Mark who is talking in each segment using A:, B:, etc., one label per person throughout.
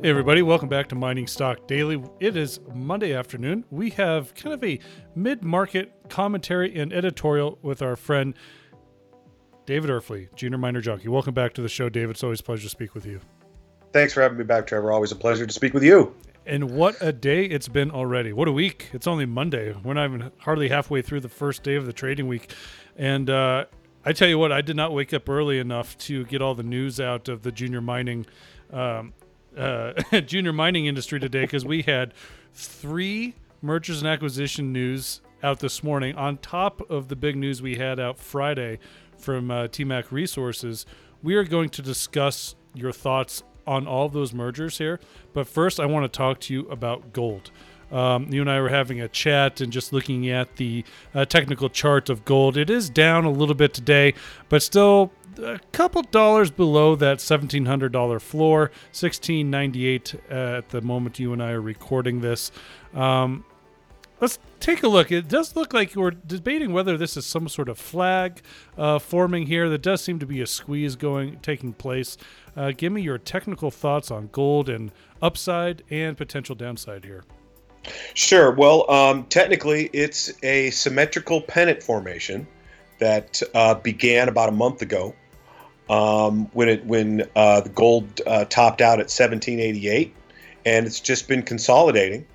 A: Hey, everybody, welcome back to Mining Stock Daily. It is Monday afternoon. We have kind of a mid market commentary and editorial with our friend David Erfle, junior miner junkie. Welcome back to the show, David. It's always a pleasure to speak with you.
B: Thanks for having me back, Trevor. Always a pleasure to speak with you.
A: And what a day it's been already. What a week. It's only Monday. We're not even hardly halfway through the first day of the trading week. And uh, I tell you what, I did not wake up early enough to get all the news out of the junior mining um, uh, junior mining industry today because we had three mergers and acquisition news out this morning on top of the big news we had out Friday from uh, TMAC Resources. We are going to discuss your thoughts on all of those mergers here. But first, I want to talk to you about gold. Um, you and I were having a chat and just looking at the uh, technical chart of gold. It is down a little bit today, but still a couple dollars below that $1,700 floor, 1698 uh, at the moment you and I are recording this. Um, let's take a look. It does look like we're debating whether this is some sort of flag uh, forming here. There does seem to be a squeeze going taking place. Uh, give me your technical thoughts on gold and upside and potential downside here.
B: Sure. Well, um, technically, it's a symmetrical pennant formation that uh, began about a month ago um, when it when uh, the gold uh, topped out at 1788, and it's just been consolidating.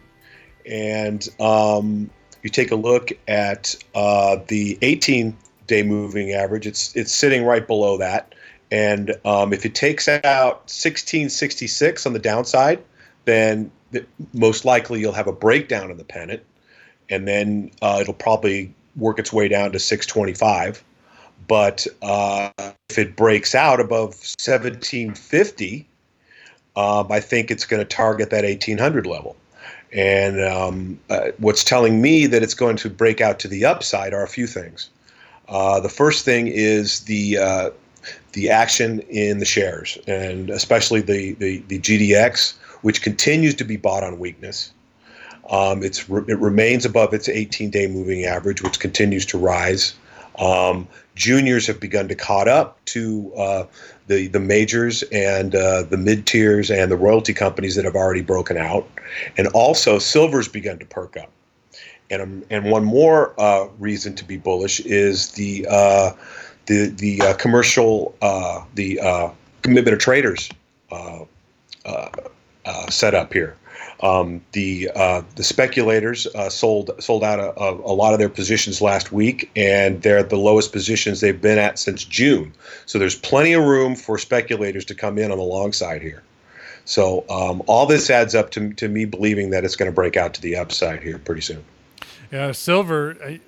B: And um, you take a look at uh, the 18-day moving average; it's it's sitting right below that. And um, if it takes out 1666 on the downside, then most likely you'll have a breakdown in the pennant, and then uh, it'll probably work its way down to 625. But uh, if it breaks out above 1750, um, I think it's going to target that 1800 level. And um, uh, what's telling me that it's going to break out to the upside are a few things. Uh, the first thing is the uh, the action in the shares, and especially the, the, the GDX, which continues to be bought on weakness. Um, it's it remains above its 18-day moving average, which continues to rise. Um, juniors have begun to caught up to uh, the the majors and uh, the mid tiers and the royalty companies that have already broken out, and also silver's begun to perk up. And um, and one more uh, reason to be bullish is the uh, the the uh, commercial uh, the commitment of traders set up here. Um, the uh, the speculators uh, sold sold out a, a, a, lot of their positions last week, and they're at the lowest positions they've been at since June. So there's plenty of room for speculators to come in on the long side here. So um, all this adds up to, to me believing that it's going to break out to the upside here pretty soon.
A: Yeah, silver. I,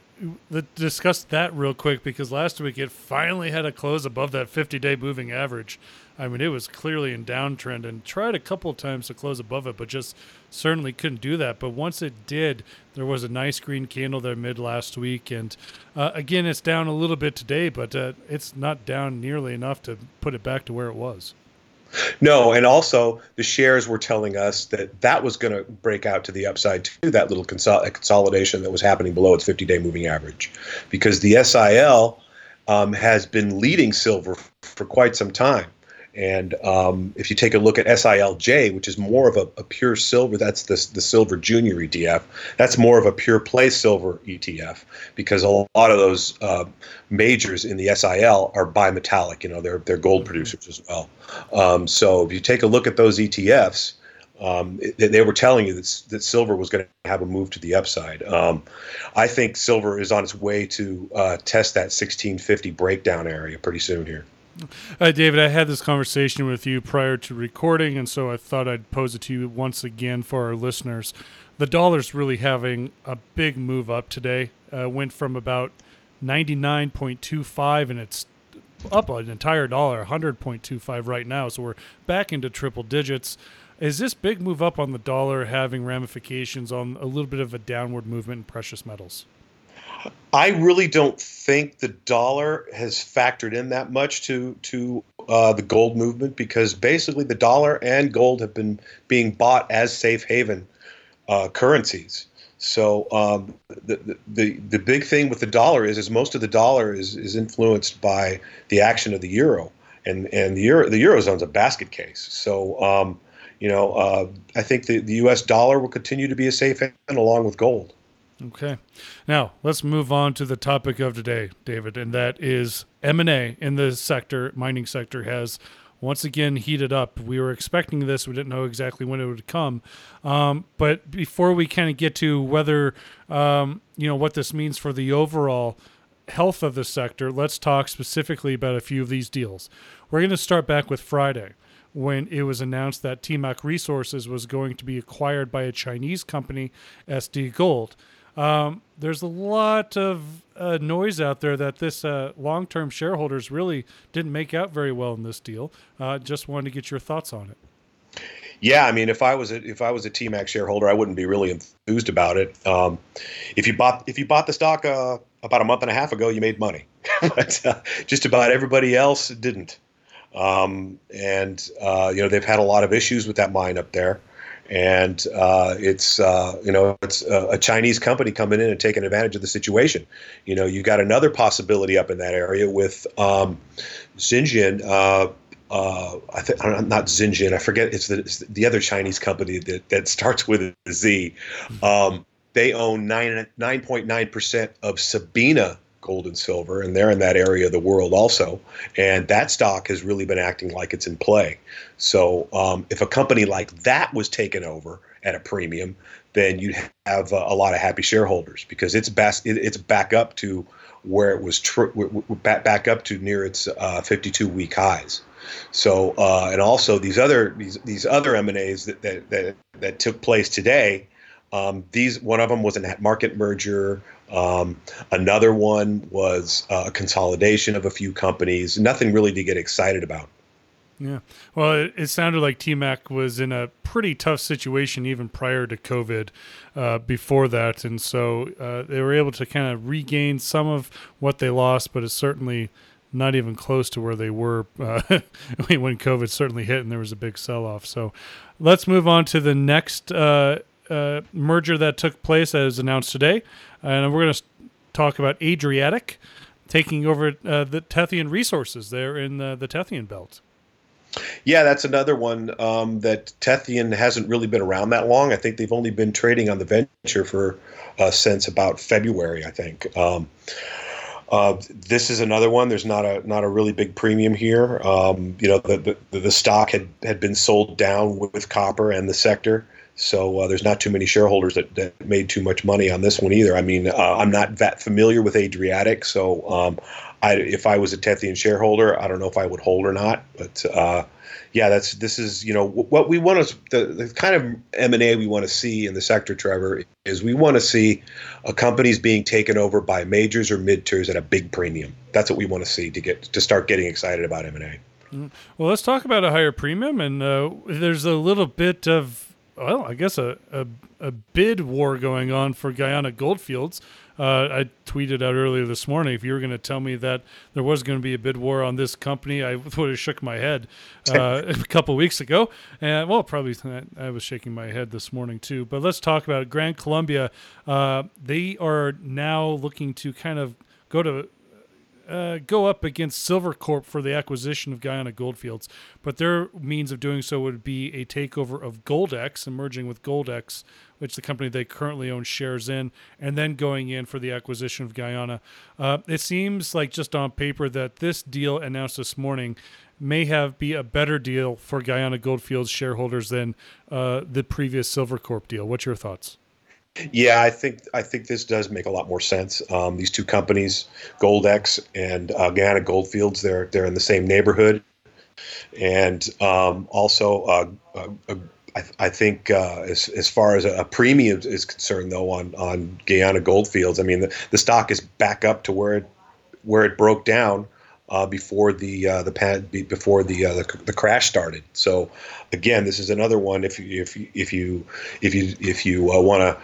A: let's discuss that real quick because last week it finally had a close above that 50 day moving average. I mean, it was clearly in downtrend and tried a couple times to close above it, but just certainly couldn't do that. But once it did, there was a nice green candle there mid last week. And uh, again, it's down a little bit today, but uh, it's not down nearly enough to put it back to where it was.
B: No, and also the shares were telling us that that was going to break out to the upside too. That little consol- consolidation that was happening below its 50-day moving average, because the SIL um, has been leading silver for quite some time. And um, if you take a look at SILJ, which is more of a, a, pure silver, that's the, the silver junior ETF. That's more of a pure play silver ETF because a lot of those uh, majors in the SIL are bimetallic. You know, they're they're gold mm-hmm. producers as well. Um, so if you take a look at those ETFs, um, it, they were telling you that, that silver was going to have a move to the upside. Um, I think silver is on its way to uh, test that 1650 breakdown area pretty soon here.
A: Uh, David, I had this conversation with you prior to recording, and so I thought I'd pose it to you once again for our listeners. The dollar's really having a big move up today. Uh, went from about 99.25, and it's up an entire dollar, 100.25 right now. So we're back into triple digits. Is this big move up on the dollar having ramifications on a little bit of a downward movement in precious metals?
B: I really don't think the dollar has factored in that much to to uh, the gold movement because basically the dollar and gold have been being bought as safe haven uh, currencies. So um, the, the the big thing with the dollar is is most of the dollar is is influenced by the action of the euro, and and the euro the eurozone's a basket case. So um, you know, uh, I think the, the U.S. dollar will continue to be a safe haven along with gold.
A: Okay, now let's move on to the topic of today, David, and that is M and A in the sector, mining sector has once again heated up. We were expecting this; we didn't know exactly when it would come. Um, but before we kind of get to whether um, you know what this means for the overall health of the sector, let's talk specifically about a few of these deals. We're going to start back with Friday when it was announced that TMAC Resources was going to be acquired by a Chinese company, SD Gold. Um, there's a lot of uh, noise out there that this uh, long-term shareholders really didn't make out very well in this deal. Uh, just wanted to get your thoughts on it.
B: Yeah, I mean, if I was a, if I was a TMAC shareholder, I wouldn't be really enthused about it. Um, if you bought if you bought the stock uh, about a month and a half ago, you made money, but uh, just about everybody else didn't. Um, and uh, you know they've had a lot of issues with that mine up there, and uh, it's uh, you know it's a, a, Chinese company coming in and taking advantage of the situation. You know you've got another possibility up in that area with um, Zijin. Uh, uh, I think not Xinjiang. I forget. It's the, it's the other Chinese company that, that starts with a Z. Um, they own nine nine point nine percent of Sabina gold and silver, and they're in that area of the world also. And that stock has really been acting like it's in play. So um, if a company like that was taken over at a premium, then you'd have a lot of happy shareholders because it's best it's back up to where it was tr- back up to near its uh, 52 week highs. So uh, and also these other these these other M and A's that, that that that took place today. Um, these one of them was a market merger um, another one was uh, a consolidation of a few companies. Nothing really to get excited about.
A: Yeah. Well, it, it, sounded like TMAC was in a pretty tough situation even prior to COVID uh, before that. And so uh, they were able to kind of regain some of what they lost, but it's certainly not even close to where they were uh, when COVID certainly hit and there was a big sell off. So let's move on to the next uh, uh, merger that took place was announced today and we're going to talk about Adriatic taking over uh, the Tethyan resources there in the, the Tethyan belt.
B: Yeah, that's another one um, that Tethyan hasn't really been around that long. I think they've only been trading on the venture for uh, since about February, I think. Um, uh, this is another one. There's not a not a really big premium here. Um, you know, the, the, the stock had had been sold down with copper and the sector, so uh, there's not too many shareholders that, that made too much money on this one either. I mean, uh, I'm not that familiar with Adriatic, so um, I, if I was a Tethyan shareholder, I don't know if I would hold or not. But uh, yeah, that's this is you know what we want to the, the kind of M and A we want to see in the sector, Trevor, is we want to see a companies being taken over by majors or mid tiers at a big premium. That's what we want to see to get to start getting excited about M and A.
A: Mm-hmm. Well, let's talk about a higher premium, and uh, there's a little bit of well, I guess a, a, a bid war going on for Guyana Goldfields. Uh, I tweeted out earlier this morning if you were going to tell me that there was going to be a bid war on this company, I would have shook my head uh, a couple weeks ago. And well, probably I was shaking my head this morning too. But let's talk about it. Gran Colombia. Uh, they are now looking to kind of go to uh, go up against Silvercorp for the acquisition of Guyana Goldfields, but their means of doing so would be a takeover of Gold X and merging with Gold X, which the company they currently own shares in, and then going in for the acquisition of Guyana. Uh, it seems like just on paper that this deal announced this morning may have be a better deal for Guyana Goldfields shareholders than uh, the previous Silvercorp deal. What's your thoughts?
B: Yeah, I think I think this does make a lot more sense. Um, these two companies, Gold X and uh, Guyana Goldfields, they're they're in the same neighborhood, and um, also uh, uh, uh I, I, think uh, as as far as a, a, premium is concerned, though, on on Guyana Goldfields, I mean the, the stock is back up to where it where it broke down uh, before the uh, the before the, uh, the, the crash started. So again, this is another one. If you if you if you if you if you want to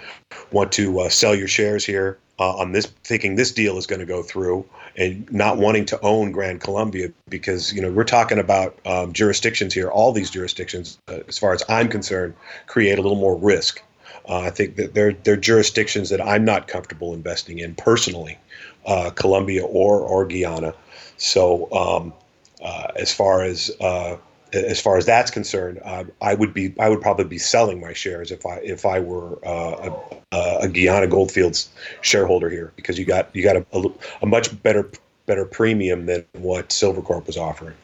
B: want to uh, sell your shares here uh, on this, thinking this deal is going to go through, and not wanting to own Gran Colombia because you know we're talking about um, jurisdictions here. All these jurisdictions, uh, as far as I'm concerned, create a little more risk. I think that they're they're jurisdictions that I'm not comfortable investing in personally, Colombia or or Guyana. So um, uh, as far as uh, as far as that's concerned, uh, I would be I would probably be selling my shares if I if I were uh, a, a Guyana Goldfields shareholder here because you got you got a, a, a much better better premium than what Silvercorp was offering.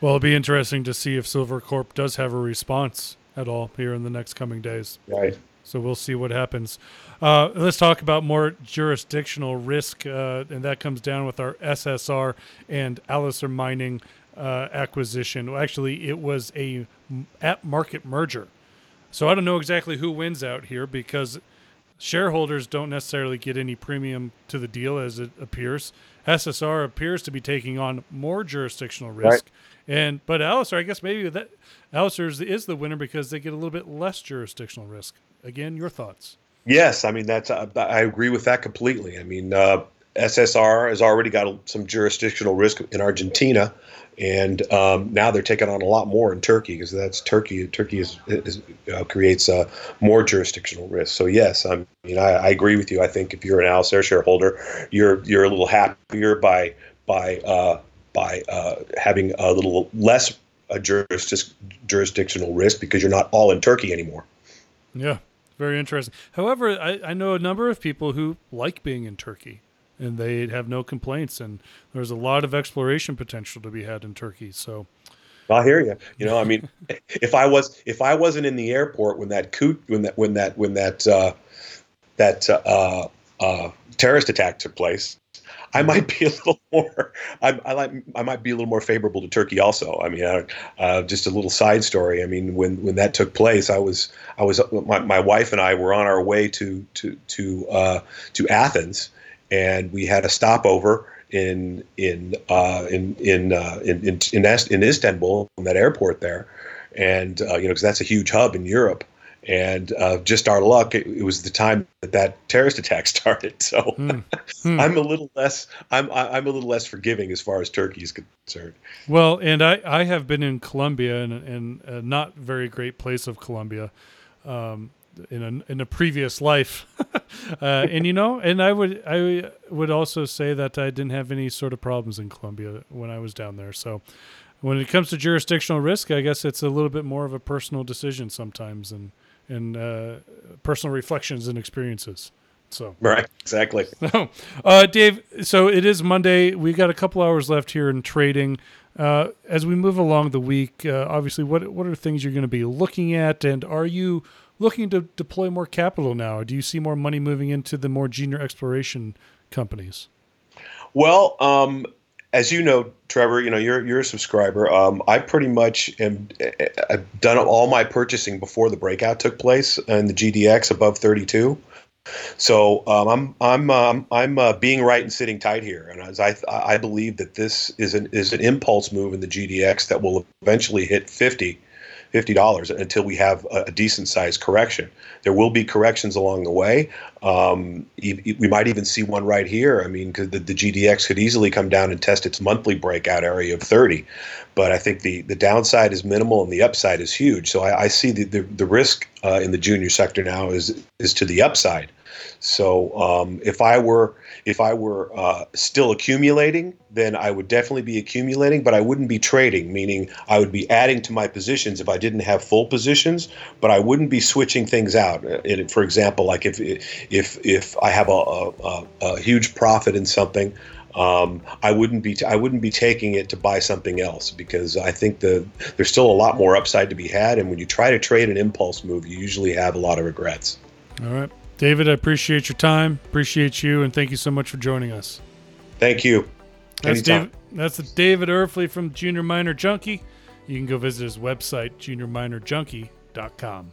A: Well, it'll be interesting to see if Silvercorp does have a response at all here in the next coming days.
B: Right.
A: So we'll see what happens. Uh, let's talk about more jurisdictional risk, uh, and that comes down with our SSR and Alacer Mining uh, acquisition. Well, actually, it was a at market merger. So I don't know exactly who wins out here because shareholders don't necessarily get any premium to the deal as it appears. SSR appears to be taking on more jurisdictional risk. Right. And but Alacer, I guess maybe that Alacer is the winner because they get a little bit less jurisdictional risk. Again, your thoughts?
B: Yes, I mean that's uh, I agree with that completely. I mean uh, SSR has already got some jurisdictional risk in Argentina, and um, now they're taking on a lot more in Turkey because that's Turkey. Turkey is, is uh, creates uh, more jurisdictional risk. So yes, I mean I, I, agree with you. I think if you're an Alacer shareholder, you're you're a little happier by by uh, by uh, having a little less jurisdic- jurisdictional risk because you're not all in Turkey anymore.
A: Yeah, very interesting. However, I, I know a number of people who like being in Turkey and they have no complaints. And there's a lot of exploration potential to be had in Turkey. So.
B: I hear you. You know, I mean, if I was if I wasn't in the airport when that coup when that when that when that uh, that uh, uh, terrorist attack took place, I might be a little more. I, I, like. I might be a little more favorable to Turkey. Also, I mean, uh, just a little side story. I mean, when when that took place, I was I was my, my wife and I were on our way to to to uh, to Athens, and we had a stopover in in uh, in in, uh, in in in in Istanbul, in that airport there, and uh, you know because that's a huge hub in Europe. And uh, just our luck, it, it, was the time that that terrorist attack started. So hmm. Hmm. I'm a little less I'm I'm a little less forgiving as far as Turkey is concerned.
A: Well, and I I have been in Colombia and and a not very great place of Colombia. Um, in a in a previous life, uh, and you know, and I would I would also say that I didn't have any sort of problems in Colombia when I was down there. So, when it comes to jurisdictional risk, I guess it's a little bit more of a personal decision sometimes, and and uh, personal reflections and experiences. So
B: right, exactly.
A: So, uh, Dave, so it is Monday. We got a couple hours left here in trading. Uh, as we move along the week, uh, obviously, what what are things you're going to be looking at, and are you looking to deploy more capital now? Do you see more money moving into the more junior exploration companies?
B: Well, um, as you know, Trevor, you know you're you're a subscriber. Um, I pretty much am I've done all my purchasing before the breakout took place in the GDX above 32. So um, I'm I'm um, I'm uh, being right and sitting tight here, and as I I believe that this is an is an impulse move in the GDX that will eventually hit 50 fifty dollars until we have a, a, decent sized correction. There will be corrections along the way. Um, we might even see one right here. I mean, the, the GDX could easily come down and test its monthly breakout area of thirty, but I think the the downside is minimal and the upside is huge. So I, I see the the, the risk uh, in the junior sector now is is to the upside. So um, if I were if I were uh, still accumulating, then I would definitely be accumulating, but I wouldn't be trading. Meaning I would be adding to my positions if I didn't have full positions, but I wouldn't be switching things out. for example, like if if if I have a, a, a huge profit in something. Um, I wouldn't be t- I wouldn't be taking it to buy something else because I think the there's still a lot more upside to be had, and when you try to trade an impulse move, you usually have a lot of regrets.
A: All right. David, I appreciate your time. Appreciate you, and thank you so much for joining us.
B: Thank you.
A: That's David, that's David Erfle from Junior Miner Junkie. You can go visit his website, juniorminerjunkie.com.